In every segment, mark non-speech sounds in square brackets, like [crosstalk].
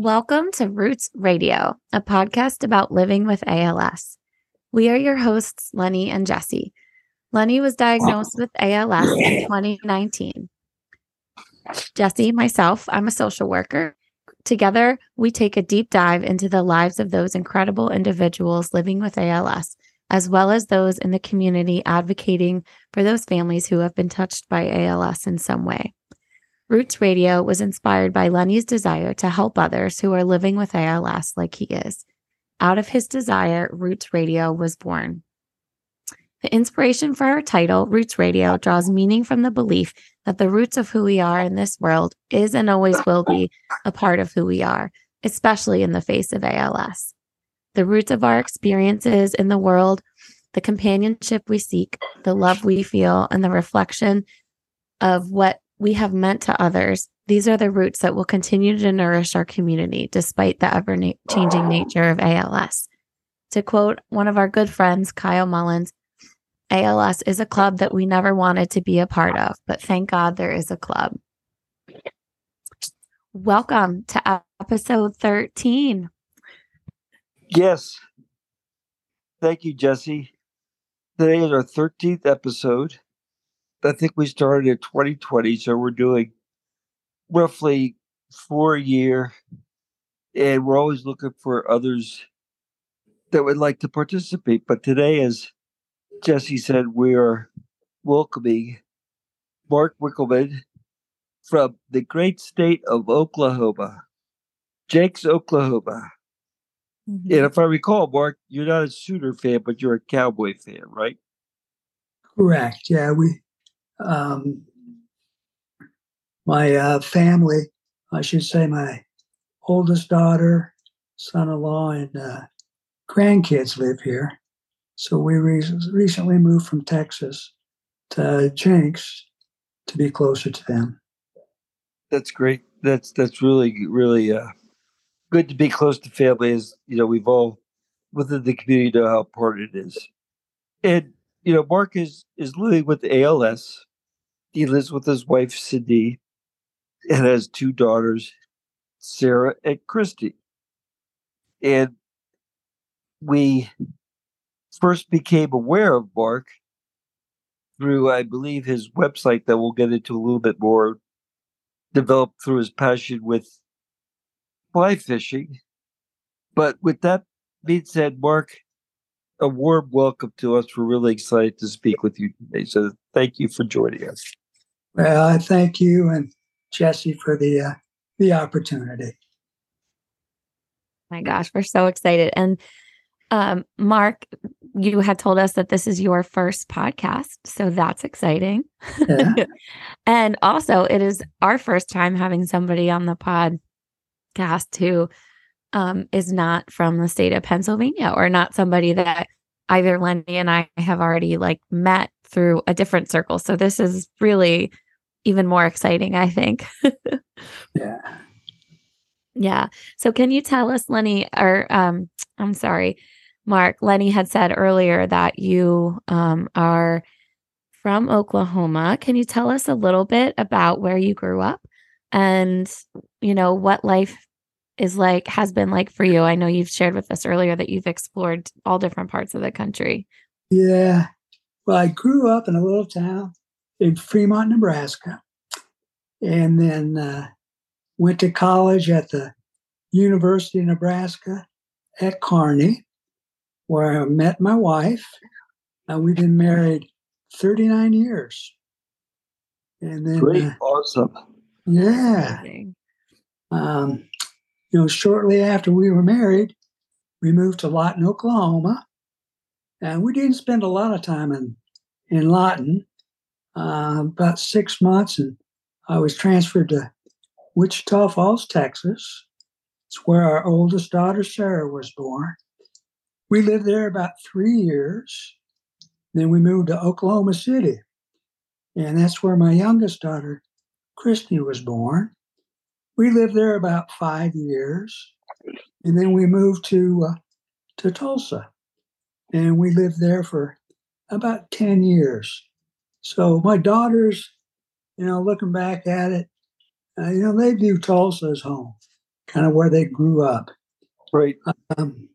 Welcome to Roots Radio, a podcast about living with ALS. We are your hosts, Lenny and Jesse. Lenny was diagnosed with ALS in 2019. Jesse, myself, I'm a social worker. Together, we take a deep dive into the lives of those incredible individuals living with ALS, as well as those in the community advocating for those families who have been touched by ALS in some way. Roots Radio was inspired by Lenny's desire to help others who are living with ALS like he is. Out of his desire, Roots Radio was born. The inspiration for our title, Roots Radio, draws meaning from the belief that the roots of who we are in this world is and always will be a part of who we are, especially in the face of ALS. The roots of our experiences in the world, the companionship we seek, the love we feel, and the reflection of what we have meant to others, these are the roots that will continue to nourish our community despite the ever na- changing nature of ALS. To quote one of our good friends, Kyle Mullins, ALS is a club that we never wanted to be a part of, but thank God there is a club. Welcome to episode 13. Yes. Thank you, Jesse. Today is our 13th episode. I think we started in 2020, so we're doing roughly four a year, and we're always looking for others that would like to participate. But today, as Jesse said, we are welcoming Mark Wickelman from the great state of Oklahoma, Jenks, Oklahoma. Mm-hmm. And if I recall, Mark, you're not a Sooner fan, but you're a Cowboy fan, right? Correct. Yeah, we um, my uh, family, I should say, my oldest daughter, son-in-law, and uh, grandkids live here. So we re- recently moved from Texas to Jenks to be closer to them. That's great. That's that's really really uh, good to be close to family. As you know, we've all within the community know how important it is. And you know, Mark is is living with ALS, he lives with his wife Cindy and has two daughters, Sarah and Christy. And we first became aware of Mark through, I believe, his website that we'll get into a little bit more, developed through his passion with fly fishing. But with that being said, Mark, a warm welcome to us. We're really excited to speak with you today. So thank you for joining us. Well, I thank you and Jesse for the uh, the opportunity. My gosh, we're so excited. And um, Mark, you had told us that this is your first podcast, so that's exciting. Yeah. [laughs] and also, it is our first time having somebody on the podcast who um, is not from the state of Pennsylvania or not somebody that either Lenny and I have already like met through a different circle. So this is really even more exciting, I think. yeah. [laughs] Yeah. So can you tell us, Lenny, or um, I'm sorry, Mark, Lenny had said earlier that you um, are from Oklahoma. Can you tell us a little bit about where you grew up and, you know, what life is like, has been like for you? I know you've shared with us earlier that you've explored all different parts of the country. Yeah. Well, I grew up in a little town in Fremont, Nebraska, and then uh, went to college at the University of Nebraska at Kearney, where I met my wife. And we've been married 39 years. And then, Great, uh, awesome. yeah, um, you know, shortly after we were married, we moved to Lawton, Oklahoma, and we didn't spend a lot of time in in Lawton. Uh, about six months, and I was transferred to Wichita Falls, Texas. It's where our oldest daughter Sarah was born. We lived there about three years. Then we moved to Oklahoma City, and that's where my youngest daughter Christy was born. We lived there about five years, and then we moved to uh, to Tulsa, and we lived there for about ten years. So my daughters, you know, looking back at it, uh, you know, they view Tulsa as home kind of where they grew up. Right. Um,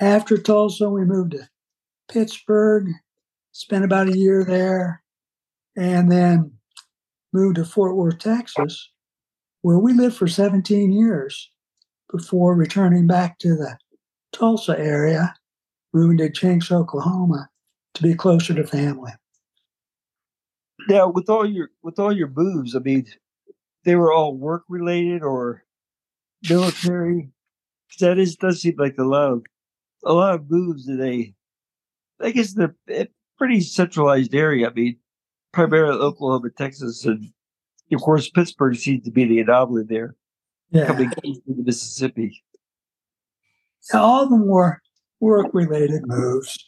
after Tulsa, we moved to Pittsburgh, spent about a year there, and then moved to Fort Worth, Texas, where we lived for 17 years before returning back to the Tulsa area, moving to Jenks, Oklahoma to be closer to family. Now, with all your with all your moves, I mean, they were all work related or military. That is does seem like a lot of a lot of moves in I guess the eh, pretty centralized area. I mean, primarily Oklahoma, Texas, and of course Pittsburgh seems to be the anomaly there, Yeah. coming east of the Mississippi. Yeah, all of them were work related moves.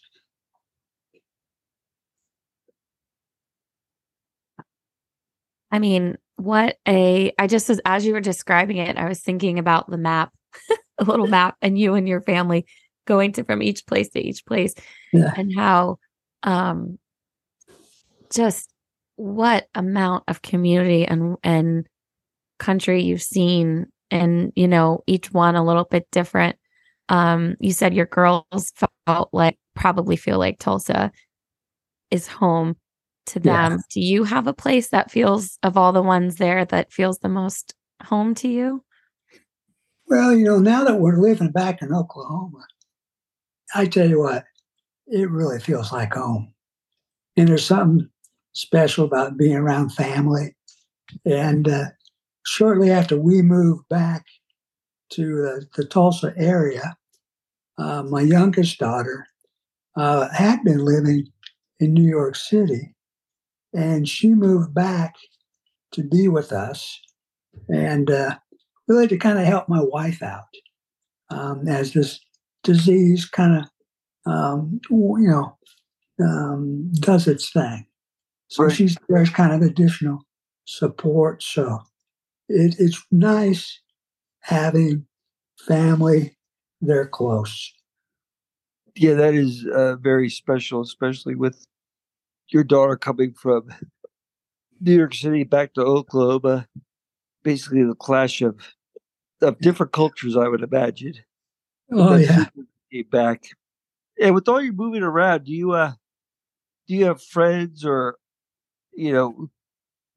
I mean, what a I just was as you were describing it, I was thinking about the map, [laughs] a little [laughs] map, and you and your family going to from each place to each place Yeah. and how um just what amount of community and and country you've seen and you know each one a little bit different um you said your girls felt like probably feel like Tulsa is home to Yeah. them do you have a place that feels of all the ones there that feels the most home to you Well, you know, now that we're living back in Oklahoma, I tell you what, it really feels like home. And there's something special about being around family. And uh, shortly after we moved back to uh, the Tulsa area, uh, my youngest daughter uh, had been living in New York City, and she moved back to be with us. And uh, really to kind of help my wife out um, as this disease kind of, um, you know, um, does its thing. So Right. she's there's kind of additional support. So it, it's nice having family they're close. Yeah, that is uh, very special, especially with your daughter coming from New York City back to Oklahoma. Basically, the clash of of different cultures, I would imagine. Oh yeah. came back. And with all your moving around, do you uh do you have friends or you know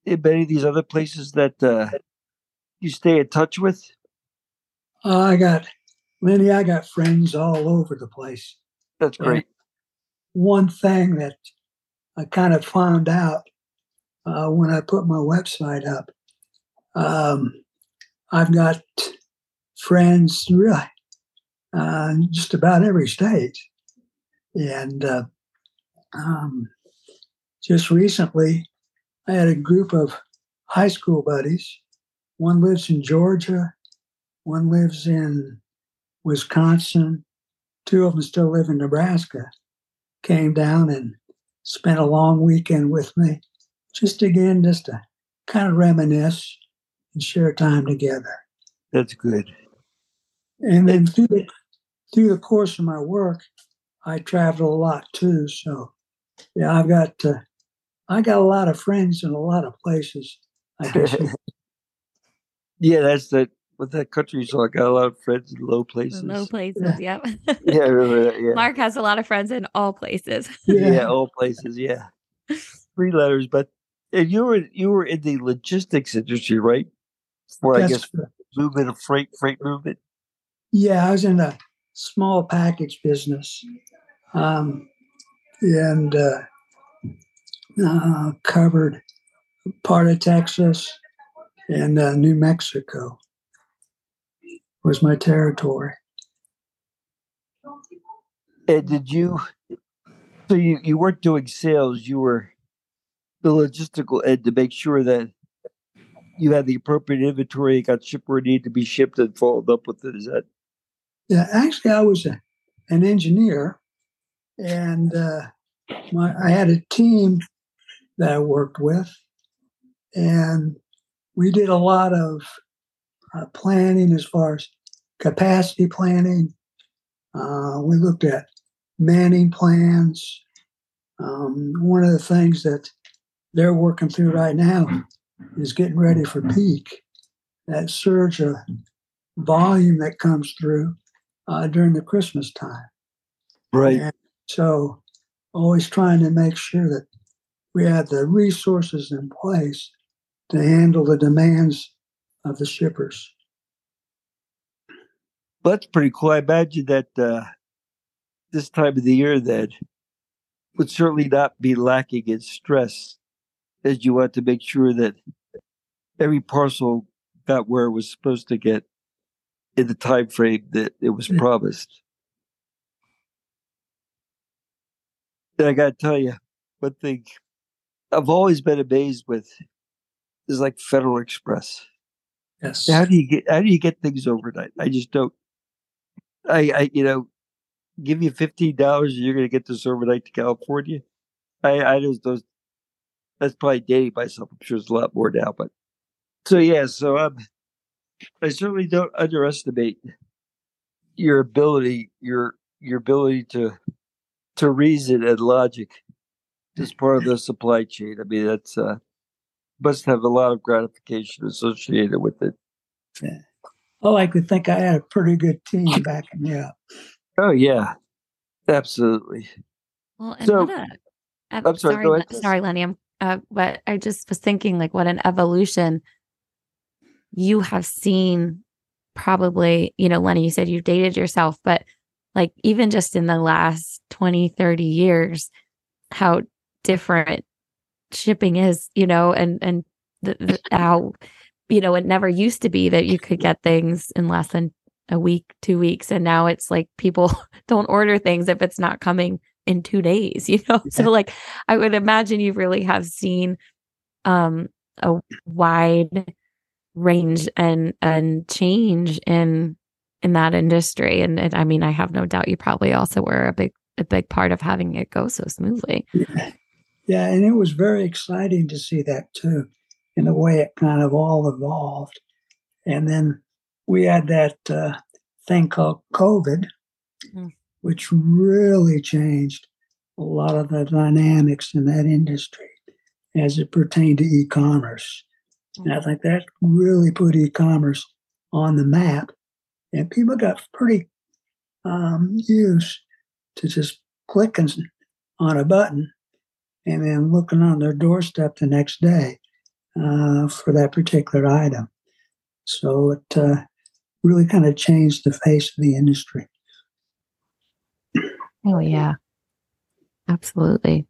in many of these other places that uh you stay in touch with? Uh, I got Lenny. I got friends all over the place. That's great. one thing that I kind of found out uh, when I put my website up. Um, I've got friends really uh, just about every state, and uh, um, just recently I had a group of high school buddies. One lives in Georgia, one lives in Wisconsin, two of them still live in Nebraska came down and spent a long weekend with me, just again, just to kind of reminisce and share time together. That's good. And then through the, through the course of my work, I travel a lot too. So, yeah, I've got uh, I got a lot of friends in a lot of places. I guess. [laughs] Yeah, that's that with that country song. I got a lot of friends in low places. low places Yeah. yep [laughs] Yeah, I remember that. Yeah. mark has a lot of friends in all places [laughs] yeah. all places. Yeah, three letters. But and you were you were in the logistics industry, right? For I That's guess movement of freight, freight movement. Yeah, I was in a small package business, um, and uh, uh, covered part of Texas and uh, New Mexico was my territory. And did you? So you you weren't doing sales. You were the logistical end to make sure that you had the appropriate inventory, it got shipped where it needed to be shipped, and followed up with it. Is that Yeah, actually, I was a, an engineer, and uh, my, I had a team that I worked with, and we did a lot of uh, planning as far as capacity planning. Uh, we looked at manning plans. Um, one of the things that they're working through right now is getting ready for peak. That surge of volume that comes through uh, during the Christmas time. Right. And so, always trying to make sure that we have the resources in place to handle the demands of the shippers. That's pretty cool. I imagine that uh, this time of the year that would certainly not be lacking in stress as you want to make sure that every parcel got where it was supposed to get in the time frame that it was promised. And I gotta tell you, one thing I've always been amazed with is like Federal Express. Yes. How do you get how do you get things overnight? I just don't. I I you know, give you fifteen dollars and you're gonna get this overnight to California. I I just those. That's probably dating myself. I'm sure it's a lot more now, but so yeah. So um, I certainly don't underestimate your ability your your ability to to reason and logic as part of the supply chain. I mean, that's uh must have a lot of gratification associated with it. Oh, I could think I had a pretty good team [laughs] backing me up. Oh yeah, absolutely. Well, and So- what a, uh, I'm sorry, sorry, go ahead, sorry, Lenny. I'm, uh, but I just was thinking, like, what an evolution you have seen. Probably, you know, Lenny, you said you've dated yourself, but like, even just in the last 20, 30 years, how different shipping is, you know, and, and the, the, [laughs] how, you know, it never used to be that you could get things in less than a week, two weeks. And now it's like people [laughs] don't order things if it's not coming in two days, [laughs] you know? So like I would imagine you really have seen um a wide range and and change in in that industry. And, and I mean I have no doubt you probably also were a big a big part of having it go so smoothly. Yeah. Yeah, and it was very exciting to see that too, in the way it kind of all evolved. And then we had that uh, thing called COVID, Mm. which really changed a lot of the dynamics in that industry as it pertained to e commerce. And I think that really put e commerce on the map. And people got pretty um, used to just clicking on a button and then looking on their doorstep the next day uh, for that particular item. So it uh, really kind of changed the face of the industry. Oh yeah. Absolutely.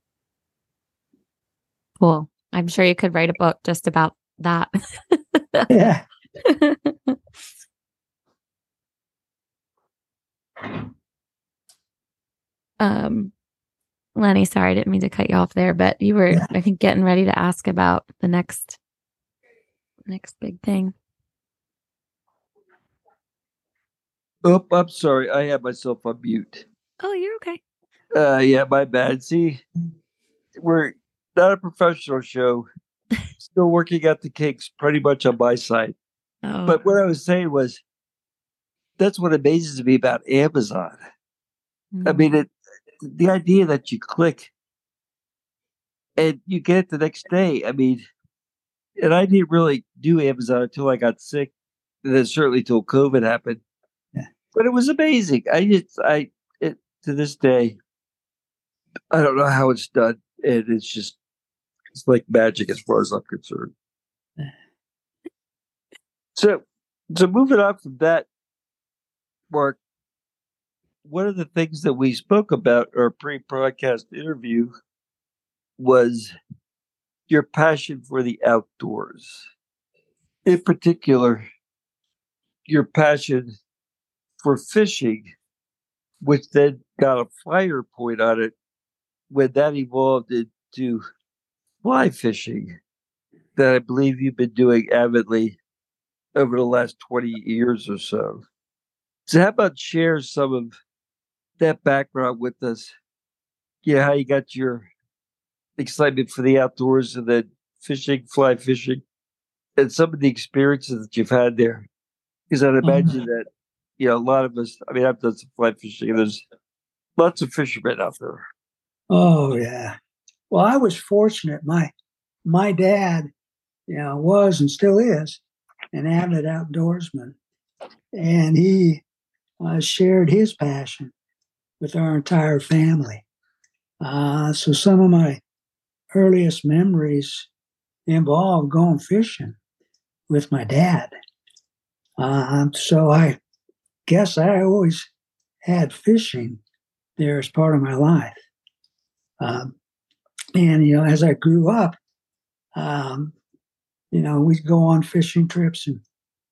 Cool. I'm sure you could write a book just about that. Yeah. [laughs] um Lenny, sorry, I didn't mean to cut you off there, but you were Yeah. I think getting ready to ask about the next next big thing. Oh, I'm sorry. I had myself on mute. Oh, you're okay. Uh, yeah, my bad. See, we're not a professional show. [laughs] Still working out the kinks pretty much on my side. Oh, But what I was saying was, that's what amazes me about Amazon. I mm, mean, it, the idea that you click and you get it the next day. I mean, and I didn't really do Amazon until I got sick, and then certainly till COVID happened. Yeah. But it was amazing. I just, I, it, to this day, I don't know how it's done, and it's just, it's like magic as far as I'm concerned. [sighs] So, so moving on from that, Mark, one of the things that we spoke about our pre-broadcast interview was your passion for the outdoors. In particular, your passion for fishing, which then got a fire point on it when that evolved into fly fishing that I believe you've been doing avidly over the last 20 years or so. So how about share some of that background with us? Yeah, how you got your excitement for the outdoors and then fishing, fly fishing, and some of the experiences that you've had there. Because I'd imagine that, you know, a lot of us, I mean, I've done some fly fishing, and there's lots of fishermen out there. Oh yeah. Well, I was fortunate. My my dad, you know, was and still is an avid outdoorsman, and he uh, shared his passion with our entire family. Uh, so some of my earliest memories involve going fishing with my dad. Um, so I guess I always had fishing there as part of my life. Um, and, you know, as I grew up, um, you know, we'd go on fishing trips and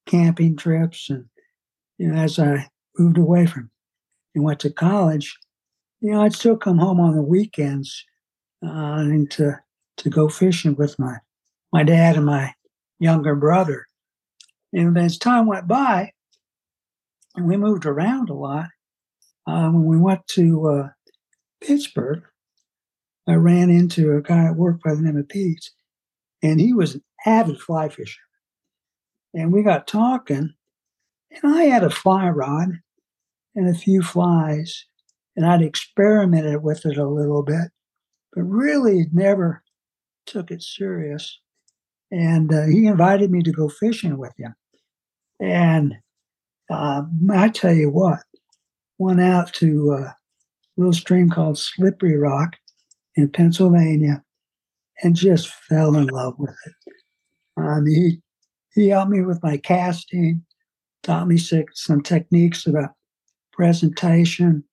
camping trips. And, you know, as I moved away from and went to college, you know, I'd still come home on the weekends uh, and to, to go fishing with my, my dad and my younger brother. And as time went by, and we moved around a lot, uh, when we went to uh, Pittsburgh, I ran into a guy at work by the name of Pete, and he was an avid fly fisher. And we got talking, and I had a fly rod and a few flies, and I'd experimented with it a little bit, but really never took it serious. And uh, he invited me to go fishing with him. And uh, I tell you what, went out to uh, a little stream called Slippery Rock in Pennsylvania and just fell in love with it. Um, he, he helped me with my casting, taught me some techniques about presentation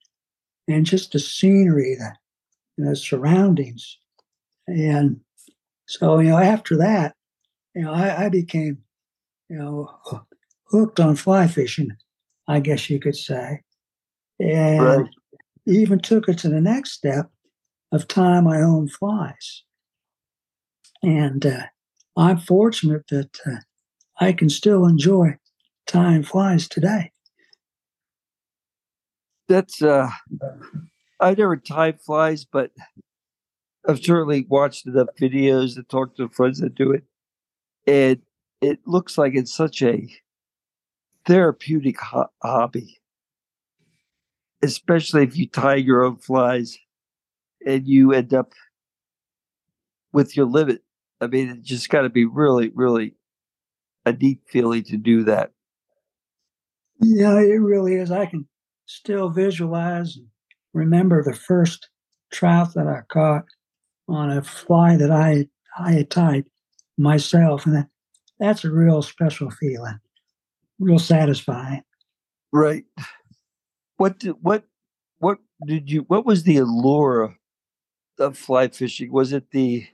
and just the scenery, the, the surroundings. And so, you know, after that, you know, I, I became, you know, hooked on fly fishing, I guess you could say. And right. even took it to the next step of tying my own flies. And uh, I'm fortunate that uh, I can still enjoy tying flies today. That's, uh, I never tied flies, but I've certainly watched enough videos and talked to friends that do it. And it looks like it's such a therapeutic ho- hobby, especially if you tie your own flies and you end up with your limit. I mean, it just got to be really, really a deep feeling to do that. Yeah, it really is. I can still visualize and remember the first trout that I caught on a fly that I I had tied myself, and that, that's a real special feeling, real satisfying. Right. What did what what did you what was the allure of fly fishing? Was it the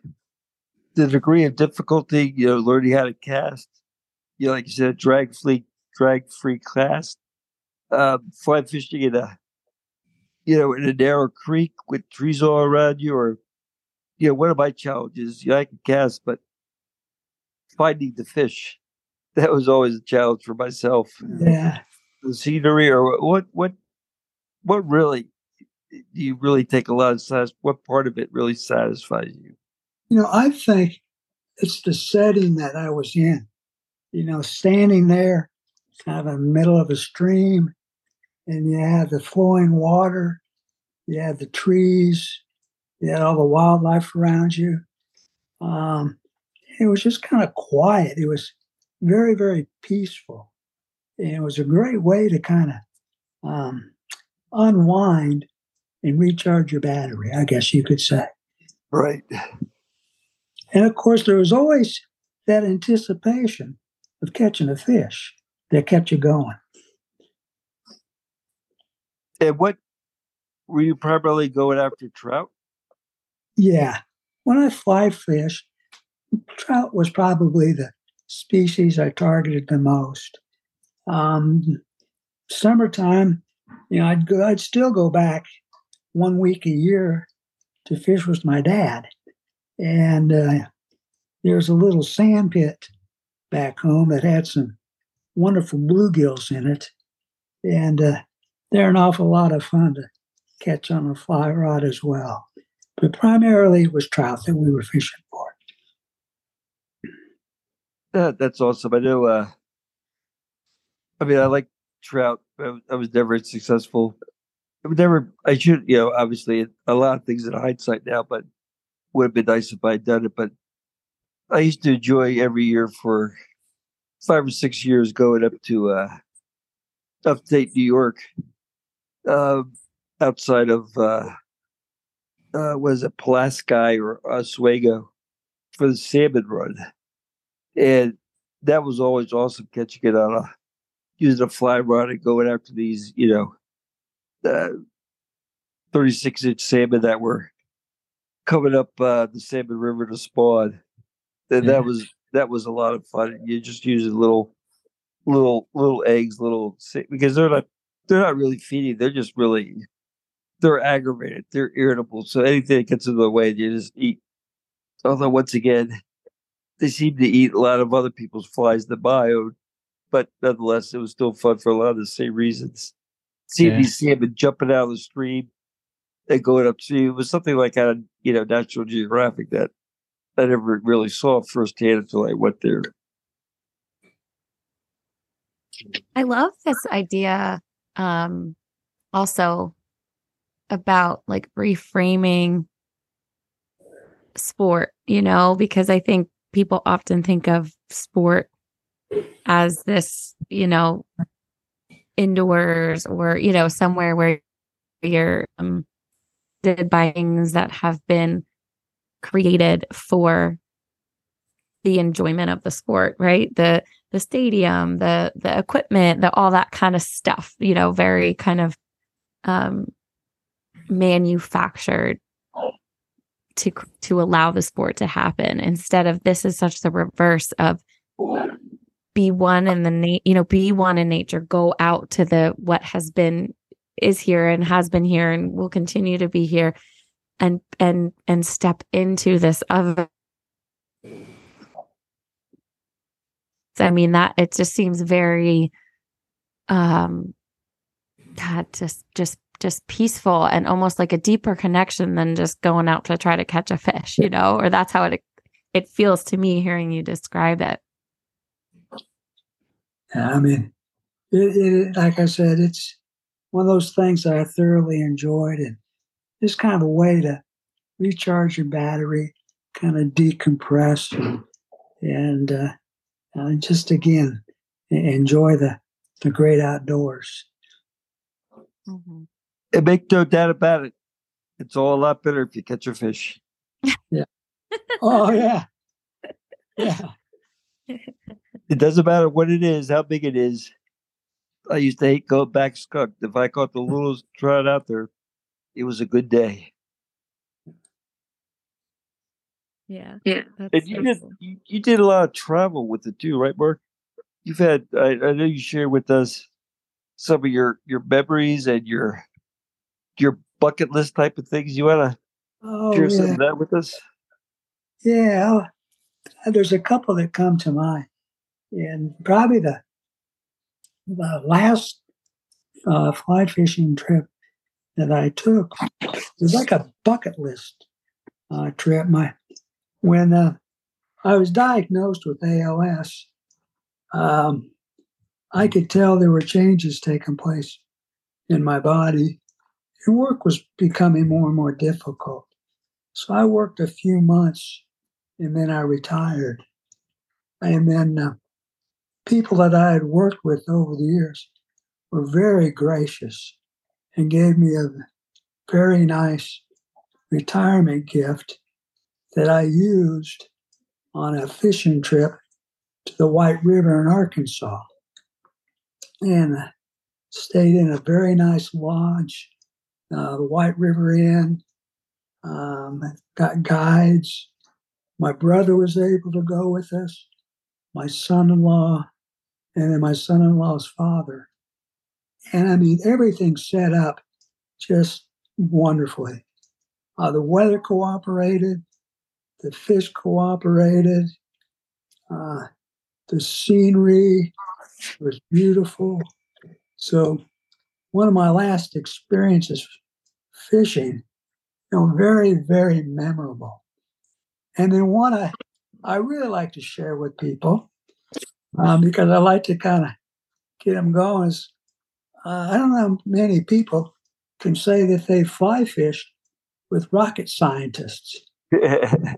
the degree of difficulty, you know, learning how to cast, you know, like you said, drag free drag free cast, uh, fly fishing in a you know, in a narrow creek with trees all around you, or you know, one of my challenges, you know, I can cast, but finding the fish, [laughs] that was always a challenge for myself. Yeah. The scenery or what what what really do you really take a lot of satis- what part of it really satisfies you? You know, I think it's the setting that I was in. You know, standing there kind of in the middle of a stream, and you had the flowing water, you had the trees, you had all the wildlife around you. Um, it was just kind of quiet. It was very, very peaceful. And it was a great way to kind of um, unwind and recharge your battery, I guess you could say. Right. And of course, there was always that anticipation of catching a fish that kept you going. And what were you primarily going after trout? Yeah. When I fly fish, trout was probably the species I targeted the most. Um, summertime, you know, I'd go, I'd still go back one week a year to fish with my dad, and uh, there's a little sand pit back home that had some wonderful bluegills in it, and uh, they're an awful lot of fun to catch on a fly rod as well. But primarily it was trout that we were fishing for. That's awesome. I know. Uh, I mean, I like trout. I, I was never successful. I was never. I should, you know, obviously a lot of things in hindsight now, but would have been nice if I'd done it. But I used to enjoy every year for five or six years going up to uh, upstate New York, uh, outside of uh, uh, was it Pulaski or Oswego for the salmon run, and that was always awesome catching it on a using a fly rod and going after these, you know, uh, 36 inch salmon that were coming up uh, the Salmon River to spawn. And Yeah. that was that was a lot of fun. You just using little little little eggs, little because they're not they're not really feeding. They're just really they're aggravated. They're irritable. So anything that gets in the way, they just eat. Although once again, they seem to eat a lot of other people's flies that I own. But nonetheless, it was still fun for a lot of the same reasons. Seeing Yeah. these salmon jumping out of the stream and going up to it was something like out of you know National Geographic that I never really saw firsthand until I went there. I love this idea um also about like reframing sport, you know, because I think people often think of sport as this, you know, indoors or, you know, somewhere where you're um did by things that have been created for the enjoyment of the sport, right? The the stadium, the the equipment, the all that kind of stuff, you know, very kind of um manufactured to to allow the sport to happen instead of this is such the reverse of be one in the na- you know be one in nature go out to the what has been is here and has been here and will continue to be here and and and step into this other So, I mean that it just seems very um God, just just just peaceful and almost like a deeper connection than just going out to try to catch a fish, you know, or that's how it it feels to me hearing you describe it. Yeah, I mean, it, it, like I said, it's one of those things I thoroughly enjoyed, and just kind of a way to recharge your battery, kind of decompress, and, and uh, uh, just again enjoy the the great outdoors. And make no doubt about it, it's all a lot better if you catch a fish. yeah. Oh yeah, yeah. [laughs] It doesn't matter what it is, how big it is. I used to hate going back skunk. If I caught the littlest trout out there, it was a good day. Yeah. Yeah. And you did you, you did a lot of travel with it too, right, Mark? You've had I, I know you shared with us some of your your memories and your your bucket list type of things. You wanna Oh share some of that with us? yeah. I'll- There's a couple that come to mind, and probably the the last uh, fly fishing trip that I took was like a bucket list uh, trip. My when uh, I was diagnosed with ALS, um, I could tell there were changes taking place in my body, and work was becoming more and more difficult. So I worked a few months, and then I retired. And then uh, people that I had worked with over the years were very gracious and gave me a very nice retirement gift that I used on a fishing trip to the White River in Arkansas. And stayed in a very nice lodge, uh, the White River Inn. Um, got guides. My brother was able to go with us, my son in law, and then my son in law's father. And I mean, everything set up just wonderfully. Uh, the weather cooperated, the fish cooperated, uh, the scenery was beautiful. So, one of my last experiences fishing, you know, very, very memorable. And then one I, I really like to share with people um, because I like to kind of get them going. Is uh, I don't know how many people can say that they fly fished with rocket scientists, [laughs]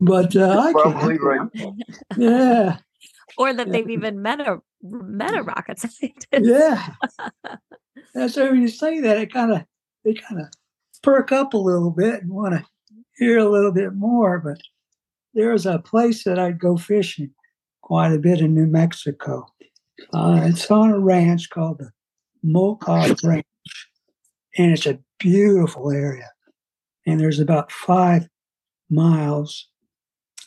but uh, I Probably can. right. Yeah, Or that Yeah. they've even met a met a rocket [laughs] scientist. Yeah. [laughs] That's so when you say that, it kind of they kind of perk up a little bit and want to hear a little bit more. But there's a place that I'd go fishing quite a bit in New Mexico. Uh, it's on a ranch called the Moquoc Ranch, and it's a beautiful area. And there's about five miles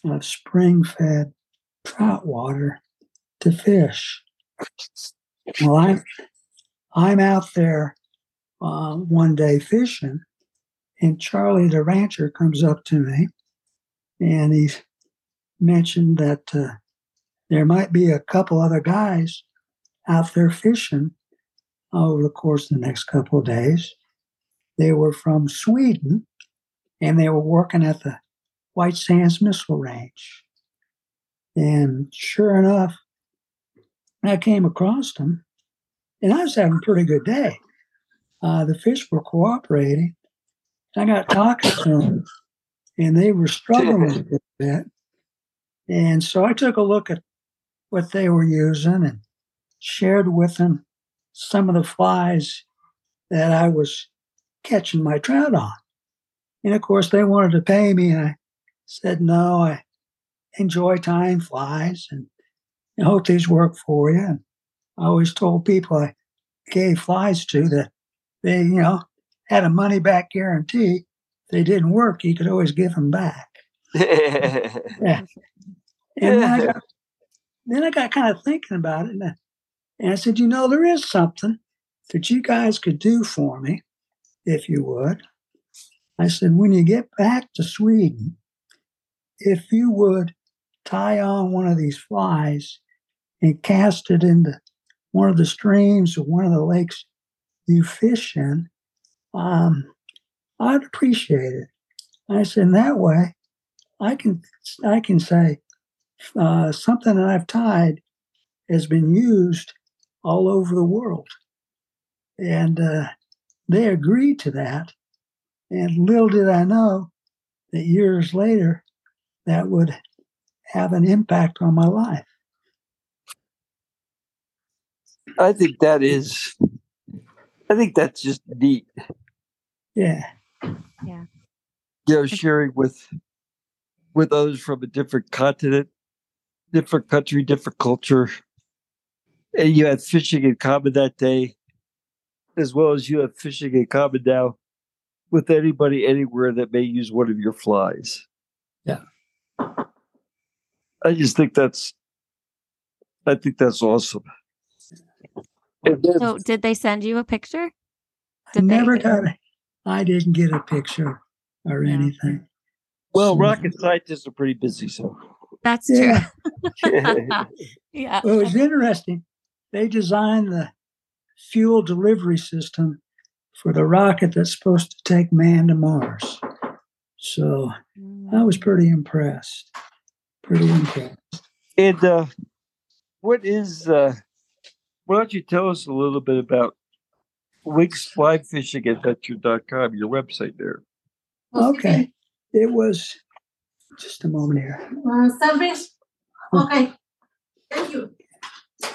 of spring fed trout water to fish. Well, I'm, I'm out there uh, one day fishing, and Charlie the rancher comes up to me and he's mentioned that uh, there might be a couple other guys out there fishing over the course of the next couple of days. They were from Sweden and they were working at the White Sands Missile Range. And sure enough, I came across them and I was having a pretty good day. Uh, the fish were cooperating. I got talking to them and they were struggling a bit. And so I took a look at what they were using and shared with them some of the flies that I was catching my trout on. And of course, they wanted to pay me. And I said, no, I enjoy tying flies and I hope these work for you. And I always told people I gave flies to that they, you know, had a money back guarantee. If they didn't work, you could always give them back. [laughs] yeah. And then I, [laughs] got, then I got kind of thinking about it. And I, and I said, you know, there is something that you guys could do for me, if you would. I said, when you get back to Sweden, if you would tie on one of these flies and cast it into one of the streams or one of the lakes you fish in, um, I'd appreciate it. I said, in that way, I can I can say uh, something that I've tied has been used all over the world, and uh, they agreed to that. And little did I know that years later, that would have an impact on my life. I think that is, I think that's just neat. Yeah. Yeah. You know, sharing with with others from a different continent, different country, different culture. And you had fishing in common that day, as well as you have fishing in common now with anybody anywhere that may use one of your flies. Yeah. I just think that's I think that's awesome. Then- So, did they send you a picture? I Did they- never got a, I didn't get a picture or Yeah. anything. well, rocket scientists are pretty busy, so That's Yeah. true. [laughs] [laughs] yeah. Well, it was interesting. They designed the fuel delivery system for the rocket that's supposed to take man to Mars. So I was pretty impressed. Pretty impressed. And uh, what is? Uh, why don't you tell us a little bit about Winks Fly Fishing Adventure.com, your website there? Okay. It was just a moment here. Uh, service? Okay. Thank you.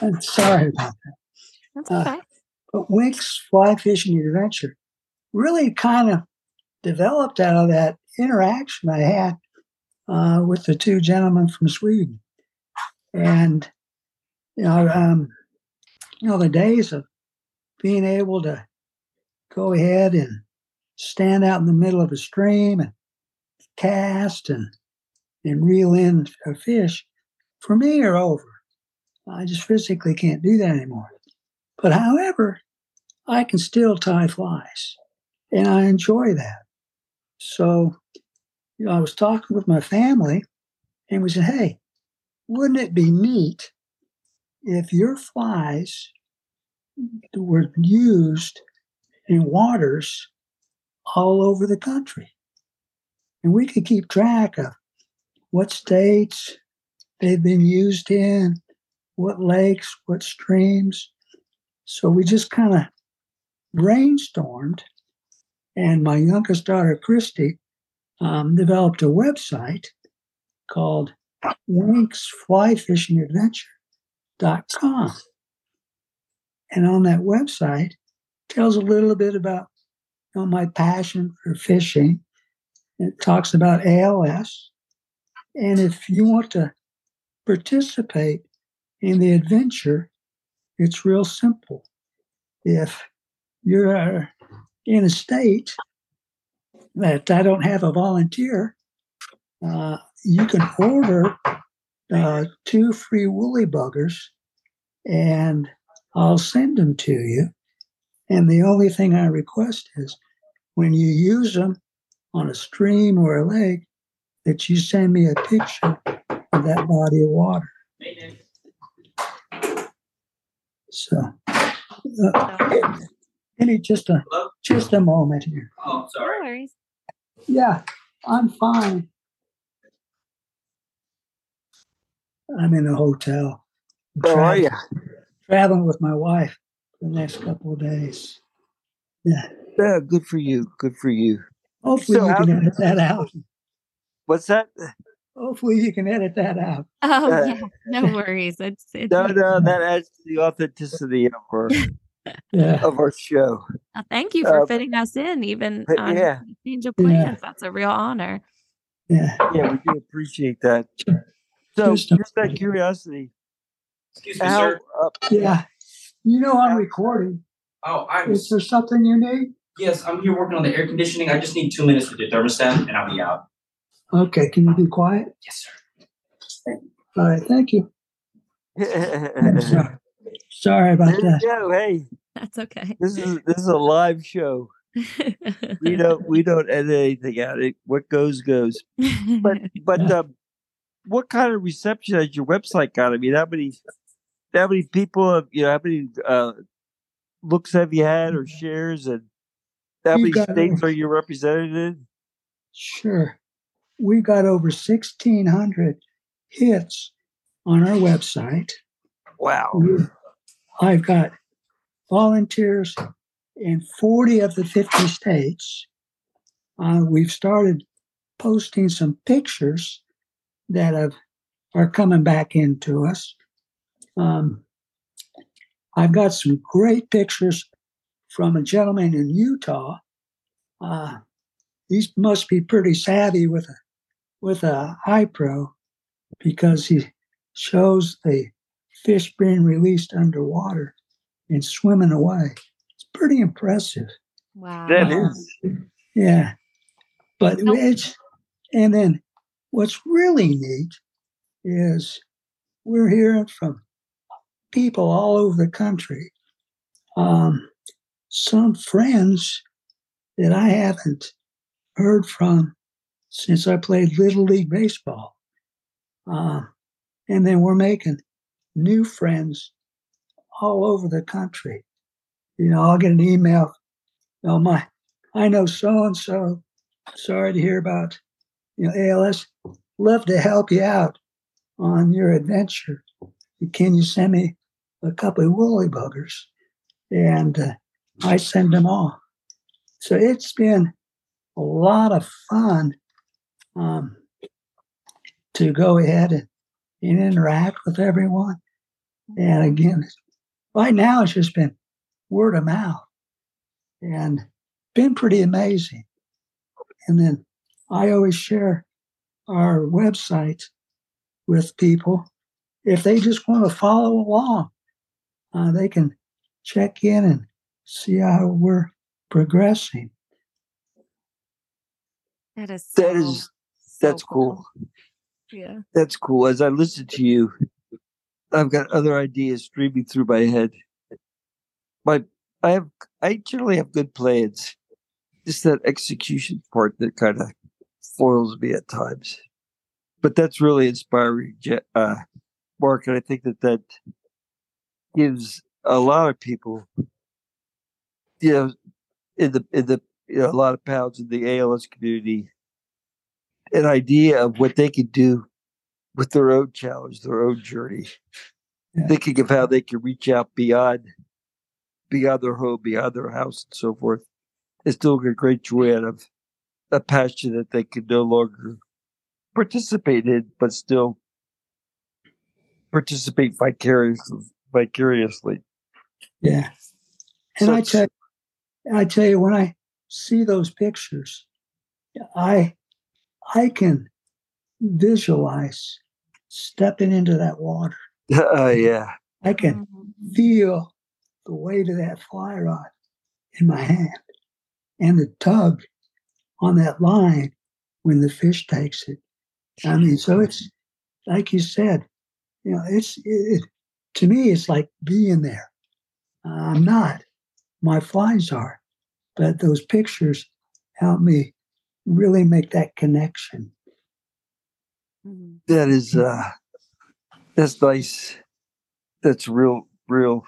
I'm sorry about that. That's uh, okay. But Winks Fly Fishing Adventure really kind of developed out of that interaction I had uh, with the two gentlemen from Sweden. And, you know, um, you know, the days of being able to go ahead and stand out in the middle of a stream and cast and and reel in a fish for me are over. I just physically can't do that anymore. But however, I can still tie flies and I enjoy that. So, you know, I was talking with my family and we said, hey, wouldn't it be neat if your flies were used in waters all over the country? And we could keep track of what states they've been used in, what lakes, what streams. So we just kind of brainstormed, and my youngest daughter, Christy, um, developed a website called Winks Fly Fishing. And on that website tells a little bit about you know, my passion for fishing. It talks about ALS. And if you want to participate in the adventure, it's real simple. If you're in a state that I don't have a volunteer, uh, you can order uh, two free woolly buggers and I'll send them to you. And the only thing I request is when you use them on a stream or a lake, that you send me a picture of that body of water. So, uh, any just a just a moment here. Oh, No sorry. worries. Yeah, I'm fine. I'm in a hotel. How are you? Traveling with my wife for the next couple of days. Yeah. Yeah, good for you. Good for you. Hopefully So you can edit that out. What's that? Hopefully you can edit that out. Oh Uh, yeah, no worries. It's it's No, no, that adds to the authenticity of our [laughs] Yeah. of our show. Uh, thank you for Uh, fitting us in, even but on yeah. change of Yeah. plans. That's a real honor. Yeah. Yeah, we do appreciate that. So, Just a- just out of curiosity, Excuse me, how? sir. Uh, Yeah. You know I'm recording. Oh, I'm. Is there something you need? Yes, I'm here working on the air conditioning. I just need two minutes with the thermostat, and I'll be out. Okay, can you be quiet? Yes, sir. All right, thank you. [laughs] there Sorry, Sorry about you that. go. Hey, That's okay. this is this is a live show. We [laughs] don't we don't edit anything out. It what goes goes. But [laughs] but Yeah. um, what kind of reception has your website got? I mean, how many how many people have you know how many uh looks have you had or shares and how We've many got states over- are you represented in? Sure. We got over 1,600 hits on our website. Wow. We- I've got volunteers in 40 of the 50 states. Uh, we've started posting some pictures that have, are coming back into us. Um, I've got some great pictures from a gentleman in Utah. Uh, he must be pretty savvy with a with a GoPro because he shows the fish being released underwater and swimming away. It's pretty impressive. wow. That is. Yeah. But Nope. it's, and then what's really neat is we're hearing from people all over the country. Um, some friends that I haven't heard from since I played Little League Baseball. Um, and then we're making new friends all over the country. You know, I'll get an email. Oh, my, I know so and so. Sorry to hear about, you know, ALS. Love to help you out on your adventure. Can you send me a couple of woolly buggers? And uh, I send them all. So it's been a lot of fun um, to go ahead and, and interact with everyone. And again, right now it's just been word of mouth and been pretty amazing. And then I always share our website with people. If they just want to follow along, uh, they can check in and see how we're progressing. That is so, That is so that's cool. Yeah. That's cool. As I listen to you, I've got other ideas streaming through my head. My I have I generally have good plans. Just that execution part that kind of foils me at times. But that's really inspiring, uh, Mark, and I think that that gives a lot of people, you know, in the in the you know a lot of pounds in the ALS community, an idea of what they could do with their own challenge, their own journey, Yeah. thinking of how they can reach out beyond beyond their home, beyond their house, and so forth, and still get great joy out of a passion that they can no longer participate in, but still participate vicariously. vicariously. Yeah. And So I tell, I tell you, when I see those pictures, I, I can visualize stepping into that water. [laughs] Uh, yeah. I can Mhm. feel the weight of that fly rod in my hand and the tug on that line when the fish takes it. I mean, so it's like you said, you know, it's it, to me, it's like being there. I'm not, my flies are, but those pictures help me really make that connection. That is uh that's nice. That's real real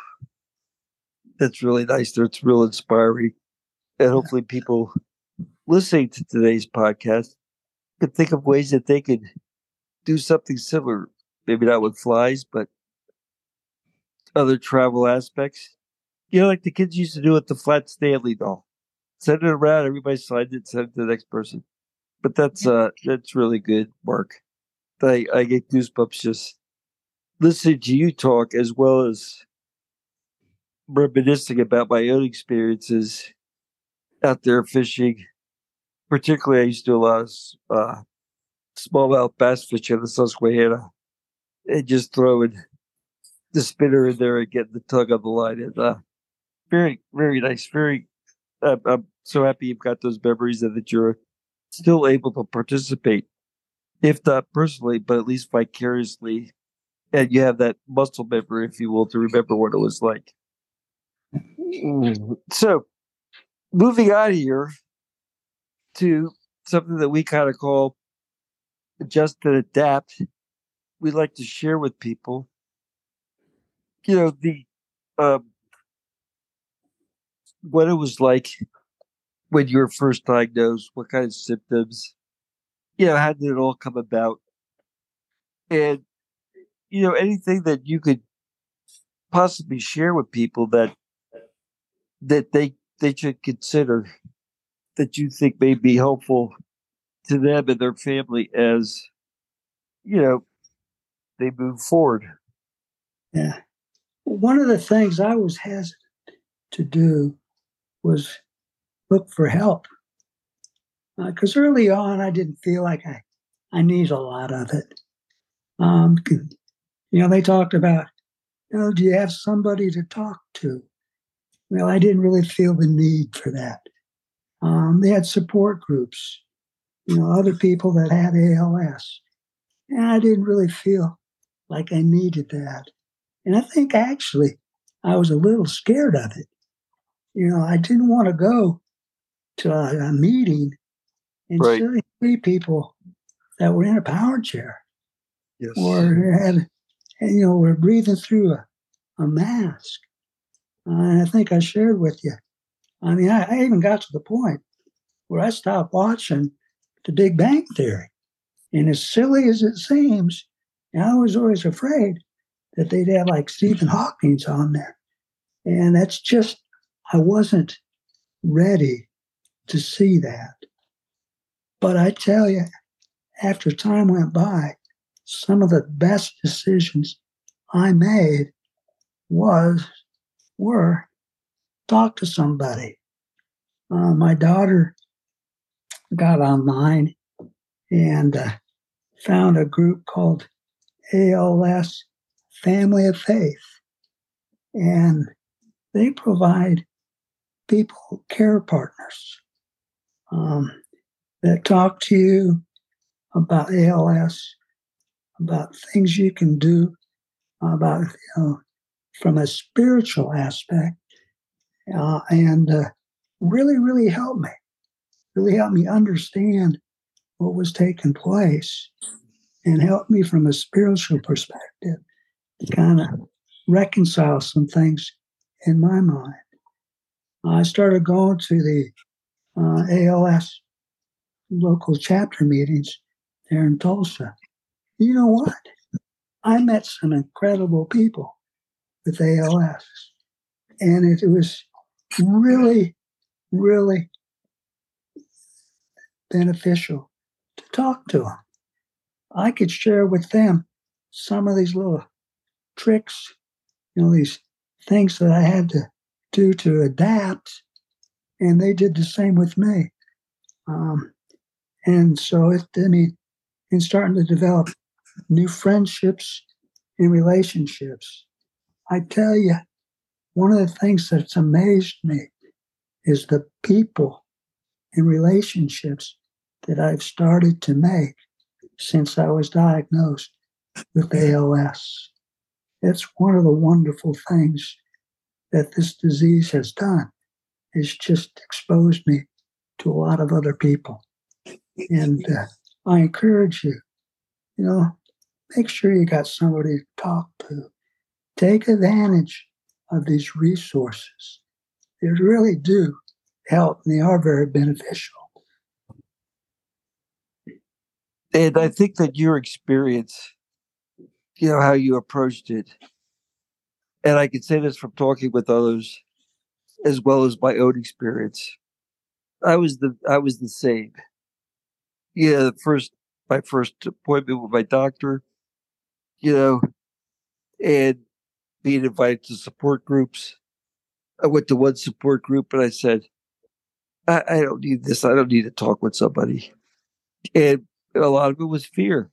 that's really nice. That's real inspiring. And hopefully people listening to today's podcast could think of ways that they could do something similar. Maybe not with flies, but other travel aspects. You know, like the kids used to do with the flat Stanley doll. Send it around, everybody signed it, send it to the next person. But that's uh that's really good, Mark. I, I get goosebumps just listening to you talk as well as reminiscing about my own experiences out there fishing. Particularly, I used to do a lot of uh, smallmouth bass fishing in the Susquehanna and just throwing the spinner in there and getting the tug on the line. And uh, very, very nice. Very, I'm so happy you've got those memories and that you're still able to participate if not personally, but at least vicariously, and you have that muscle memory, if you will, to remember what it was like. So, moving on here to something that we kind of call adjust and adapt. We like to share with people, you know, the um, what it was like when you were first diagnosed, what kind of symptoms, you know, how did it all come about? And, you know, anything that you could possibly share with people that that they they should consider that you think may be helpful to them and their family as you know they move forward. Yeah. One of the things I was hesitant to do was look for help. Because early on, I didn't feel like I, I need a lot of it. Um, you know, they talked about, you know, do you have somebody to talk to? Well, I didn't really feel the need for that. Um, they had support groups, you know, other people that had ALS. And I didn't really feel like I needed that. And I think actually I was a little scared of it. You know, I didn't want to go to a, a meeting and Right. people that were in a power chair Yes. or had, you know, were breathing through a, a mask. And I think I shared with you. I mean, I, I even got to the point where I stopped watching The Big Bang Theory. And as silly as it seems, I was always afraid that they'd have like Stephen Hawking's on there. And that's just, I wasn't ready to see that. But I tell you, after time went by, some of the best decisions I made was were talk to somebody. Uh, my daughter got online and uh, found a group called ALS Family of Faith, and they provide people care partners um, that talk to you about ALS, about things you can do, about you know, from a spiritual aspect, uh, and uh, really, really helped me. Really helped me understand what was taking place, and helped me from a spiritual perspective to kind of reconcile some things in my mind. I started going to the uh, ALS local chapter meetings there in Tulsa. You know what? I met some incredible people with ALS, and it was really, really beneficial to talk to them. I could share with them some of these little tricks, you know, these things that I had to do to adapt. And they did the same with me. Um, and so it, I mean, in starting to develop new friendships and relationships. I tell you, one of the things that's amazed me is the people and relationships that I've started to make since I was diagnosed with ALS. It's one of the wonderful things that this disease has done is just exposed me to a lot of other people. And uh, I encourage you, you know, make sure you got somebody to talk to. Take advantage of these resources. They really do help and they are very beneficial. And I think that your experience, you know, how you approached it, and I can say this from talking with others as well as my own experience. I was the I was the same. Yeah, first my first appointment with my doctor, you know, and being invited to support groups. I went to one support group and I said, I, I don't need this. I don't need to talk with somebody. And a lot of it was fear.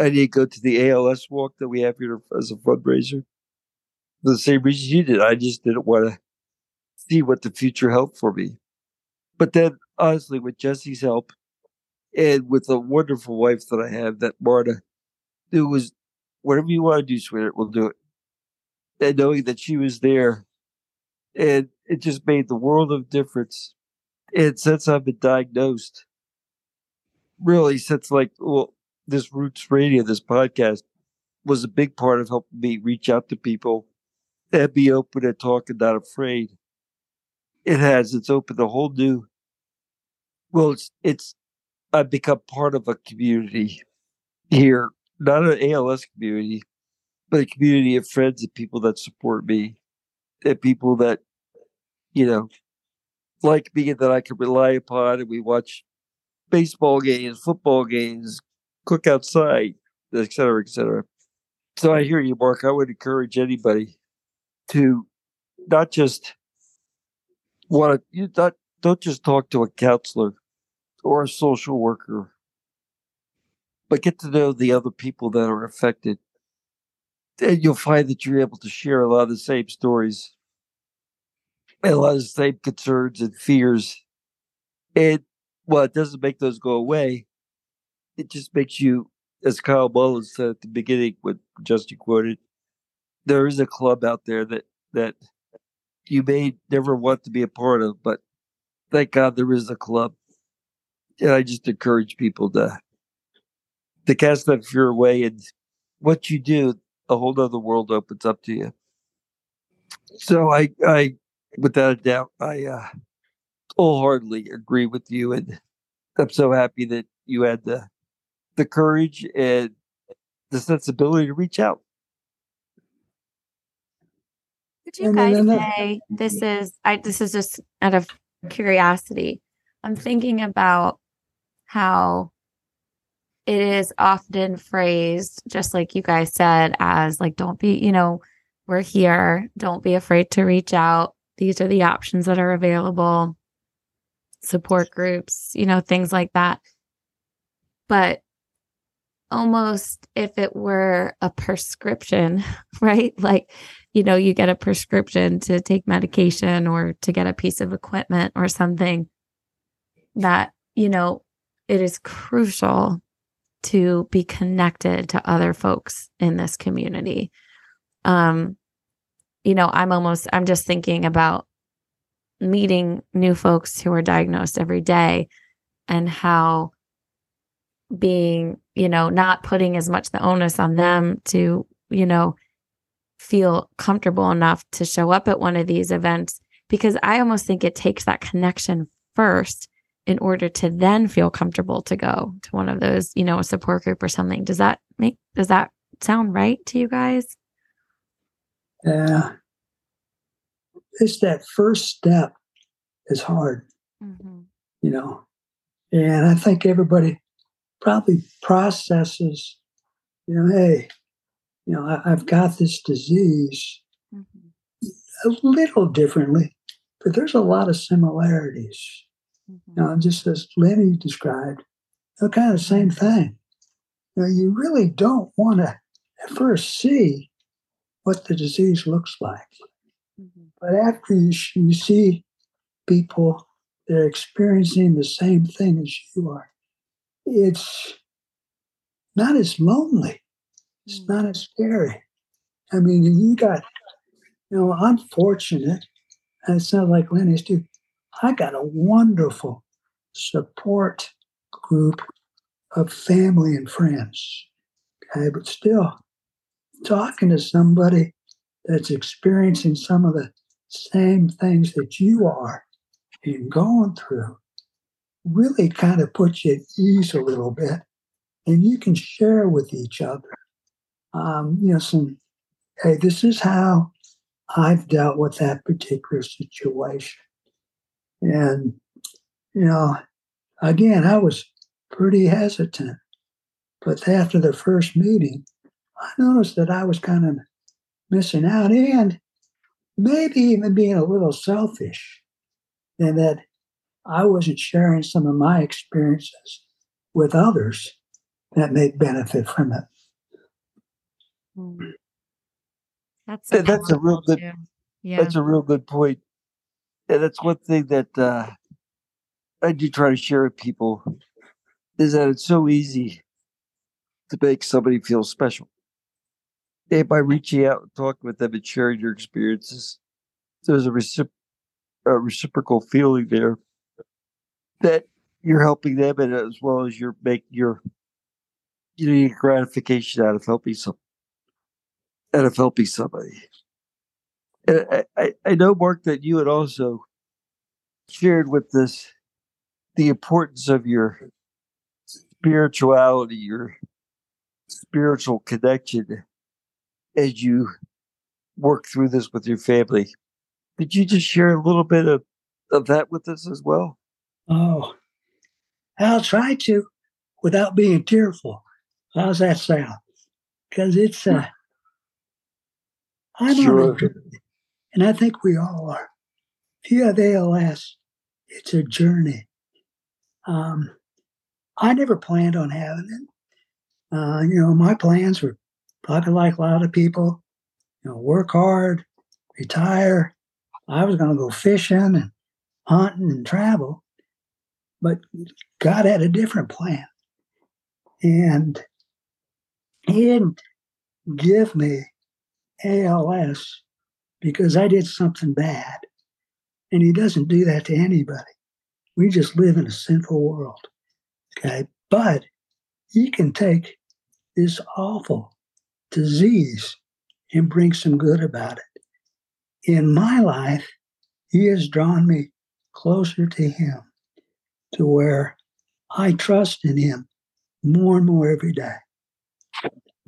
I didn't go to the ALS walk that we have here as a fundraiser for the same reason you did. I just didn't want to see what the future held for me. But then, honestly, with Jesse's help and with a wonderful wife that I have, that Marta, it was whatever you want to do, sweetheart, we'll do it. And knowing that she was there, and it just made the world of difference. And since I've been diagnosed, really since like well this roots radio this podcast was a big part of helping me reach out to people and be open and talk and not afraid it has it's opened a whole new well it's it's i've become part of a community here not an als community but a community of friends and people that support me and people that you know like me and that i can rely upon and we watch baseball games, football games, cook outside, et cetera, et cetera. So I hear you, Mark. I would encourage anybody to not just want to, you not, don't just talk to a counselor or a social worker, but get to know the other people that are affected. And you'll find that you're able to share a lot of the same stories and a lot of the same concerns and fears. And well, it doesn't make those go away. It just makes you, as Kyle Mullins said at the beginning, what Justin quoted, there is a club out there that that you may never want to be a part of, but thank God there is a club. And I just encourage people to to cast that fear away and what you do, a whole other world opens up to you. So I I without a doubt, I uh wholeheartedly agree with you, and I'm so happy that you had the the courage and the sensibility to reach out. Would you guys say this is I this is just out of curiosity. I'm thinking about how it is often phrased, just like you guys said, as like, don't be, you know, we're here. Don't be afraid to reach out. These are the options that are available support groups, you know, things like that. But almost if it were a prescription, [laughs] right? Like, you know, you get a prescription to take medication or to get a piece of equipment or something that, you know, it is crucial to be connected to other folks in this community. Um, you know, I'm almost, I'm just thinking about meeting new folks who are diagnosed every day and how being, you know, not putting as much the onus on them to, you know, feel comfortable enough to show up at one of these events because I almost think it takes that connection first in order to then feel comfortable to go to one of those, you know, a support group or something. Does that make does that sound right to you guys? Yeah it's that first step is hard, mm-hmm. you know. And I think everybody probably processes, you know, hey, you know, I, I've got this disease Mhm. a little differently, but there's a lot of similarities. You know, just as Lenny described, they're kind of the same thing. You know, you really don't want to at first see what the disease looks like. Mhm. But after you, you see people that are experiencing the same thing as you are, it's not as lonely. It's Mm. not as scary. I mean, you got, you know, I'm fortunate, and it sounds like Lenny's too. I got a wonderful support group of family and friends. Okay, but still, talking to somebody that's experiencing some of the same things that you are and going through really kind of puts you at ease a little bit and you can share with each other um, you know some hey this is how i've dealt with that particular situation and you know again i was pretty hesitant but after the first meeting i noticed that i was kind of missing out and maybe even being a little selfish in that I wasn't sharing some of my experiences with others that may benefit from it. Mm. That's Yeah, that's a real good- Yeah. That's a real good point. And that's one thing that uh, I do try to share with people is that it's so easy to make somebody feel special. And by reaching out and talking with them and sharing your experiences, there's a, recip- a reciprocal feeling there that you're helping them and as well as you're making your you know your gratification out of helping some out of helping somebody. I, I, I know, Mark, that you had also shared with us the importance of your spirituality, your spiritual connection as you work through this with your family. Could you just share a little bit of, of that with us as well? Oh, I'll try to without being tearful. How's that sound? Because it's, uh, I'm on Sure. a journey, and I think we all are. If you have ALS, it's a journey. Um, I never planned on having it. Uh, you know, my plans were probably like a lot of people, you know, work hard, retire. I was going to go fishing and hunting and travel, but God had a different plan. And He didn't give me ALS because I did something bad. And He doesn't do that to anybody. We just live in a sinful world. Okay. But He can take this awful disease and bring some good about it. In my life, He has drawn me closer to Him to where I trust in Him more and more every day.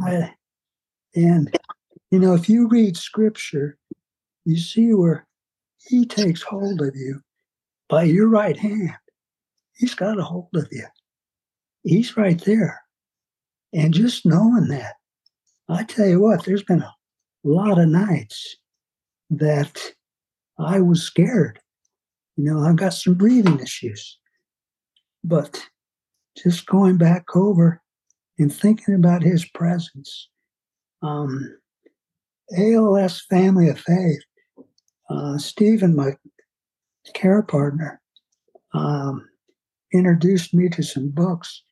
I, and, you know, if you read scripture, you see where He takes hold of you by your right hand. He's got a hold of you, He's right there. And just knowing that, I tell you what, there's been a lot of nights that I was scared. You know, I've got some breathing issues. But just going back over and thinking about his presence, um, ALS Family of Faith, uh, Stephen, my care partner, um, introduced me to some books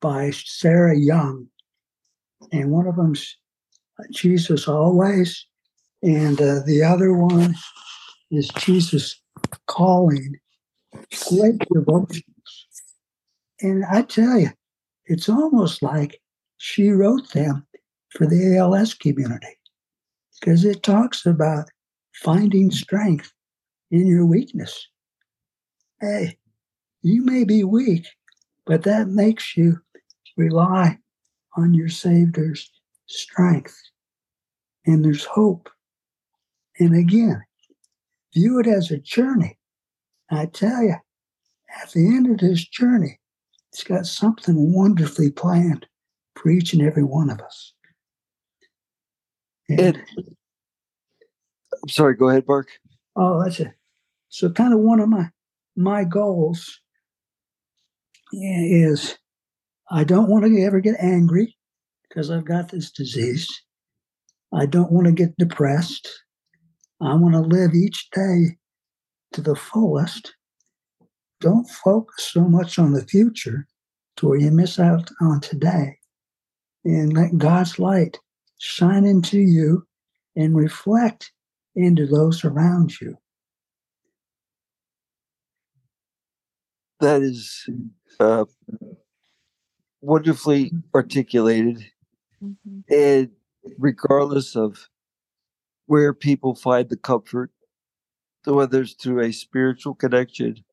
by Sarah Young. And one of them's Jesus Always, and uh, the other one is Jesus Calling. Great devotions. And I tell you, it's almost like she wrote them for the ALS community because it talks about finding strength in your weakness. Hey, you may be weak, but that makes you rely on your Savior's strength. And there's hope. And again, view it as a journey. I tell you, at the end of this journey, it's got something wonderfully planned for each and every one of us. And, And I'm sorry, go ahead, Mark. oh, that's it. So, kind of one of my my goals is I don't want to ever get angry because I've got this disease. I don't want to get depressed. I want to live each day to the fullest. Don't focus so much on the future to where you miss out on today. And let God's light shine into you and reflect into those around you. That is uh, wonderfully articulated. Mhm. And regardless of where people find the comfort, whether it's through a spiritual connection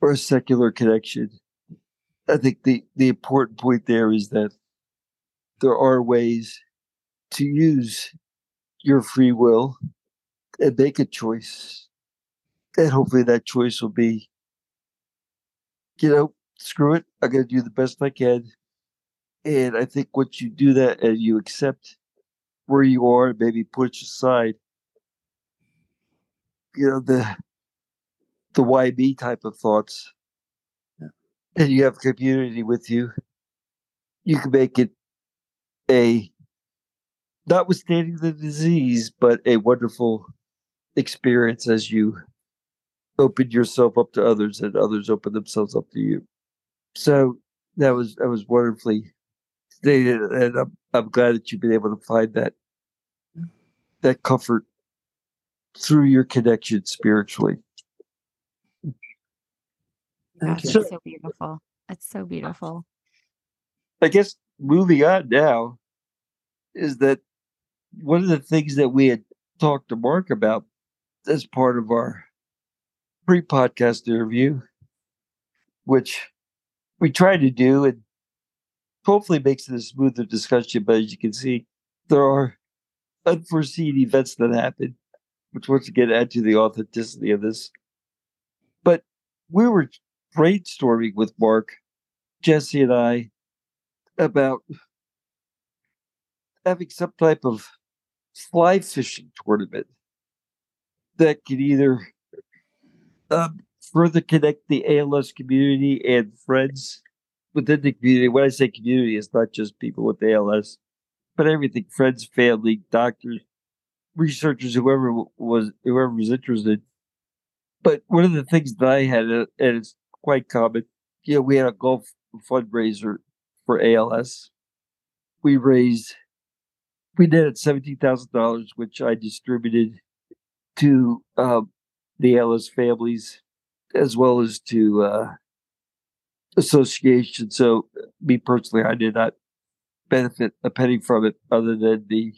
or a secular connection, I think the, the important point there is that there are ways to use your free will and make a choice. And hopefully that choice will be, you know, screw it. I'm going to do the best I can. And I think once you do that and you accept where you are, and maybe push aside, you know, the the why me type of thoughts, and you have community with you, you can make it a notwithstanding the disease, but a wonderful experience as you open yourself up to others and others open themselves up to you. So that was that was wonderfully stated, and I'm I'm glad that you've been able to find that that comfort through your connection spiritually. That's you. so beautiful. That's so beautiful. I guess moving on now is that one of the things that we had talked to Mark about as part of our pre podcast interview, which we try to do and hopefully makes it a smoother discussion. But as you can see, there are unforeseen events that happen, which once again add to the authenticity of this. But we were brainstorming with Mark, Jesse, and I about having some type of fly fishing tournament that could either um, further connect the ALS community and friends within the community. When I say community, it's not just people with ALS, but everything friends, family, doctors, researchers, whoever was whoever was interested. But one of the things that I had, uh, and it's quite common, you know, we had a golf fundraiser for ALS. We raised, we did it seventeen thousand dollars, which I distributed to um, the ALS families as well as to uh, association. So, me personally, I did not benefit a penny from it, other than the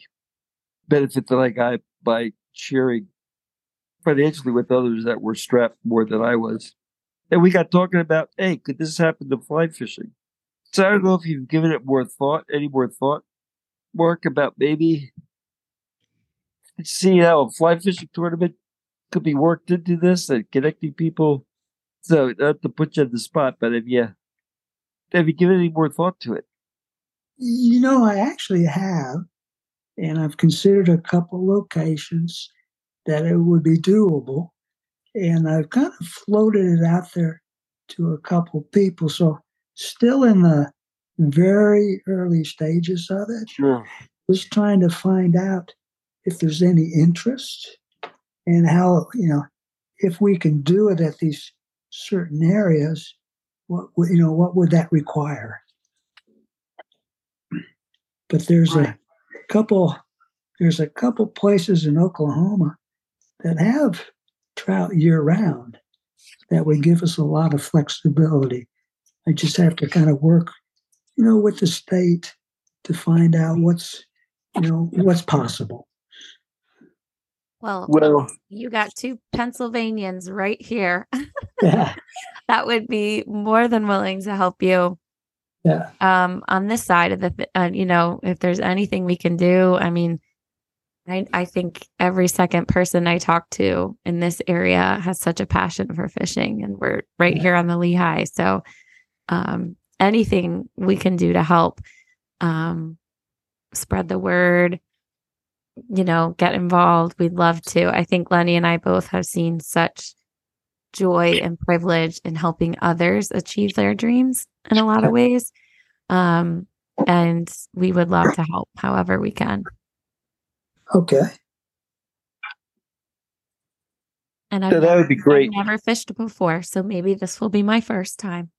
benefit that I got by sharing financially with others that were strapped more than I was. And we got talking about, hey, could this happen to fly fishing? So I don't know if you've given it more thought, any more thought, Mark, about maybe seeing how a fly fishing tournament could be worked into this and connecting people. So not to put you on the spot, but have you have you given any more thought to it? You know, I actually have, and I've considered a couple locations that it would be doable, and I've kind of floated it out there to a couple people. So, still in the very early stages of it, Sure. just trying to find out if there's any interest and how you know if we can do it at these certain areas. What you know? What would that require? but there's a couple there's a couple places in Oklahoma that have trout year round that would give us a lot of flexibility. I just have to kind of work, you know, with the state to find out what's you know what's possible. Well, Well, you got two Pennsylvanians right here [laughs] Yeah, that would be more than willing to help you yeah, um on this side of the th- uh, you know if there's anything we can do i mean I, I think every second person I talk to in this area has such a passion for fishing, and we're right Yeah. here on the Lehigh. So, um, anything we can do to help um, spread the word, you know, get involved, we'd love to. I think Lenny and I both have seen such joy and privilege in helping others achieve their dreams in a lot of ways. Um, and we would love to help however we can. Okay. And I've Yeah, that would be never- I've great. never fished before, so maybe this will be my first time.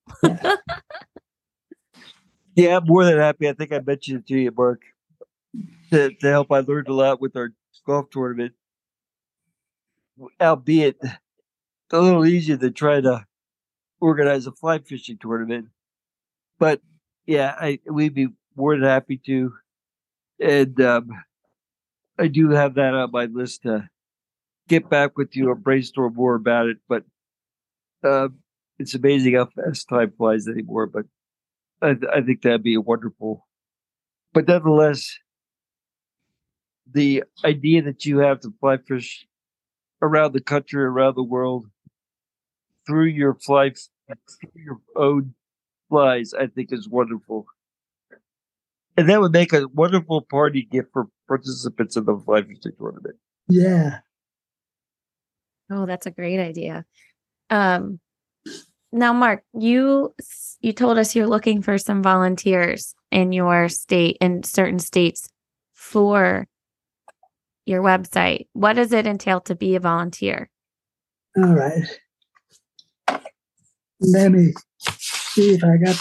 Yeah, [laughs] I'm more than happy. I think I mentioned it to you, Mark. To, to help, I learned a lot with our golf tournament, albeit a little easier than trying to organize a fly fishing tournament. But yeah, I we'd be more than happy to, and um, I do have that on my list to get back with you or brainstorm more about it. But uh, it's amazing how fast time flies anymore. But I, I think that'd be a wonderful. But nonetheless, the idea that you have to fly fish around the country, around the world, through your fly, through your own flies, I think is wonderful. And that would make a wonderful party gift for participants in the fly fishing tournament. Yeah. Oh, that's a great idea. Um, now, Mark, you you told us you're looking for some volunteers in your state in certain states for your website. What does it entail to be a volunteer? All right. Let me see if I got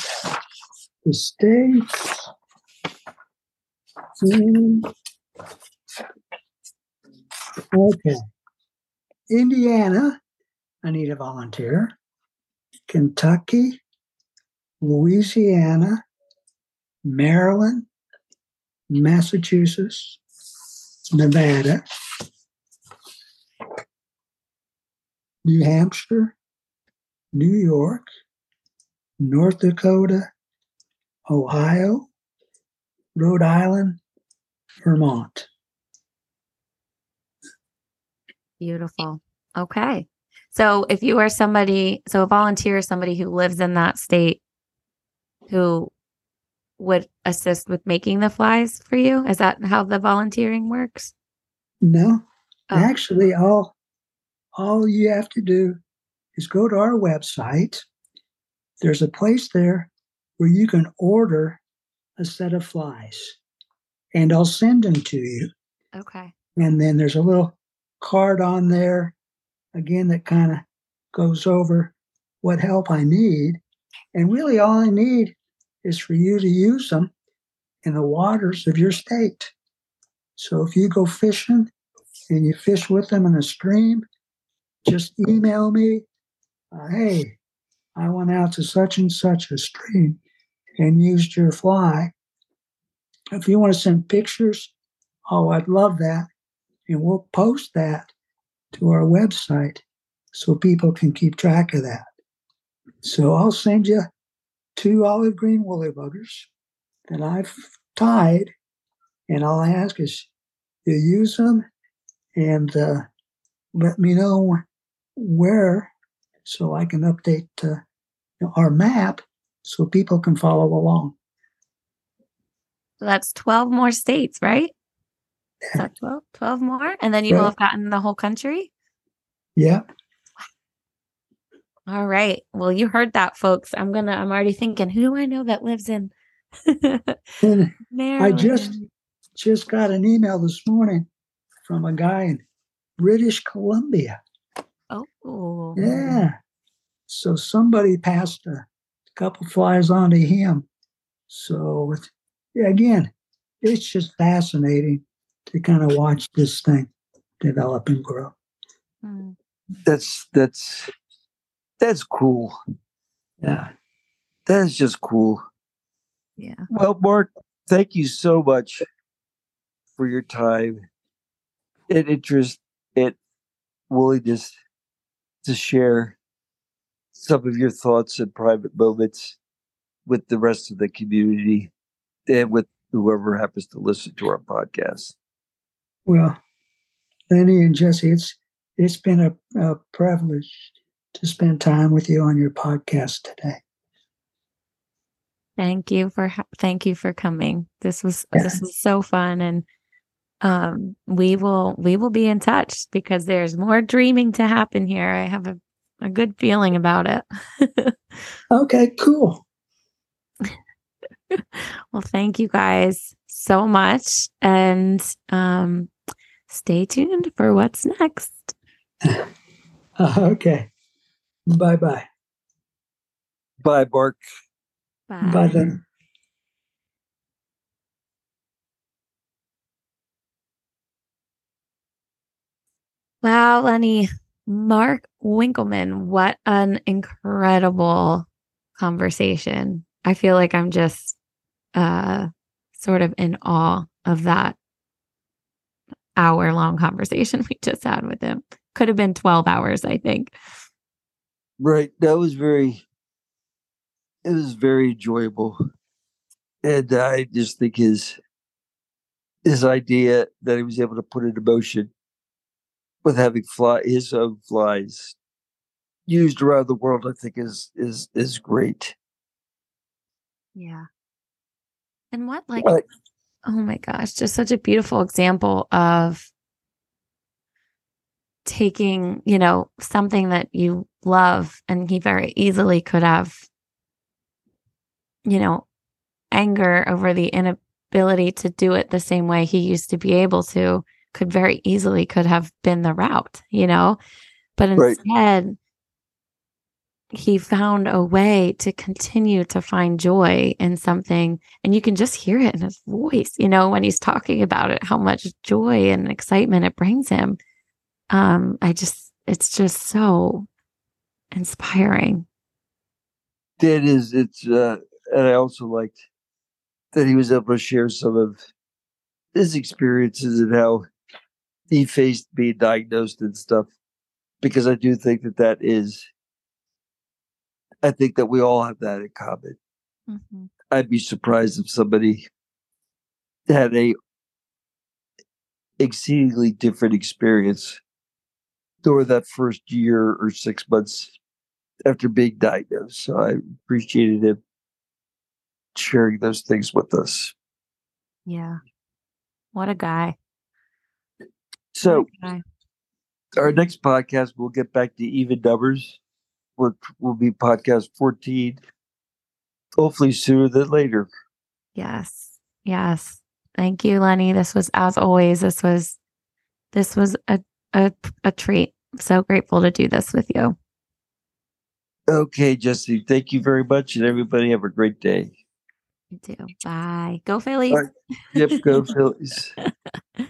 the states. Okay. Indiana, I need a volunteer. Kentucky, Louisiana, Maryland, Massachusetts, Nevada, New Hampshire, New York, North Dakota, Ohio, Rhode Island, Vermont. Beautiful. Okay. So if you are somebody, so a volunteer is somebody who lives in that state who would assist with making the flies for you. Is that how the volunteering works? No, Oh. actually, all all you have to do is go to our website. There's a place there where you can order a set of flies, and I'll send them to you. Okay. And then there's a little card on there, again, that kind of goes over what help I need. And really, all I need is for you to use them in the waters of your state. So if you go fishing and you fish with them in a stream, just email me. Uh, hey, I went out to such and such a stream and used your fly. If you want to send pictures, oh, I'd love that and we'll post that to our website so people can keep track of that. So I'll send you two olive green woolly buggers that I've tied, and all I ask is you use them and uh, let me know where so I can update uh, our map so people can follow along. So that's 12 more states, right? Is Yeah. that 12? 12 more? And then you will have gotten the whole country? Yeah. All right. Well, you heard that, folks. I'm going to, I'm already thinking, who do I know that lives in [laughs] I just- just got an email this morning from a guy in British Columbia. Oh, Yeah. So somebody passed a couple flies on to him. So it's, again, it's just fascinating to kind of watch this thing develop and grow. Hmm. That's that's that's cool. Yeah. That is just cool. Yeah. Well, Mark, thank you so much for your time and interest and willingness to share some of your thoughts and private moments with the rest of the community and with whoever happens to listen to our podcast. Well, Lenny and Jesse, it's it's been a, a privilege to spend time with you on your podcast today. Thank you for, ha- thank you for coming. This was, Yeah. this was so fun. And um, we will we will be in touch because there's more dreaming to happen here. I have a, a good feeling about it. [laughs] Okay, cool. [laughs] well, thank you guys so much. And um, stay tuned for what's next. [laughs] okay. Bye bye. Bye, Mark. Bye then. Wow, Lenny. Mark Winkleman, what an incredible conversation. I feel like I'm just uh sort of in awe of that hour long conversation [laughs] we just had with him. Could have been 12 hours, I think. Right. That was very it was very enjoyable. And I just think his his idea that he was able to put into motion with having fly his own flies used around the world, I think is is is great. Yeah. And what like Right. oh my gosh, just such a beautiful example of taking, you know, something that you love and he very easily could have you know, anger over the inability to do it the same way he used to be able to could very easily could have been the route, you know? But Right. instead he found a way to continue to find joy in something and you can just hear it in his voice you know when he's talking about it how much joy and excitement it brings him um i just it's just so inspiring It is it's uh and I also liked that he was able to share some of his experiences and how he faced being diagnosed and stuff. Because I do think that that is, I think that we all have that in common. Mhm. I'd be surprised if somebody had a exceedingly different experience during that first year or six months after being diagnosed. So I appreciated him sharing those things with us. yeah what a guy So a guy. our next podcast, we'll get back to even numbers, which will be podcast 14, hopefully sooner than later. yes yes thank you lenny this was as always this was this was a a, a treat so grateful to do this with you Okay, Jesse, thank you very much, and everybody have a great day. you too bye go phillies Bye. Yep, go [laughs] Phillies. [laughs]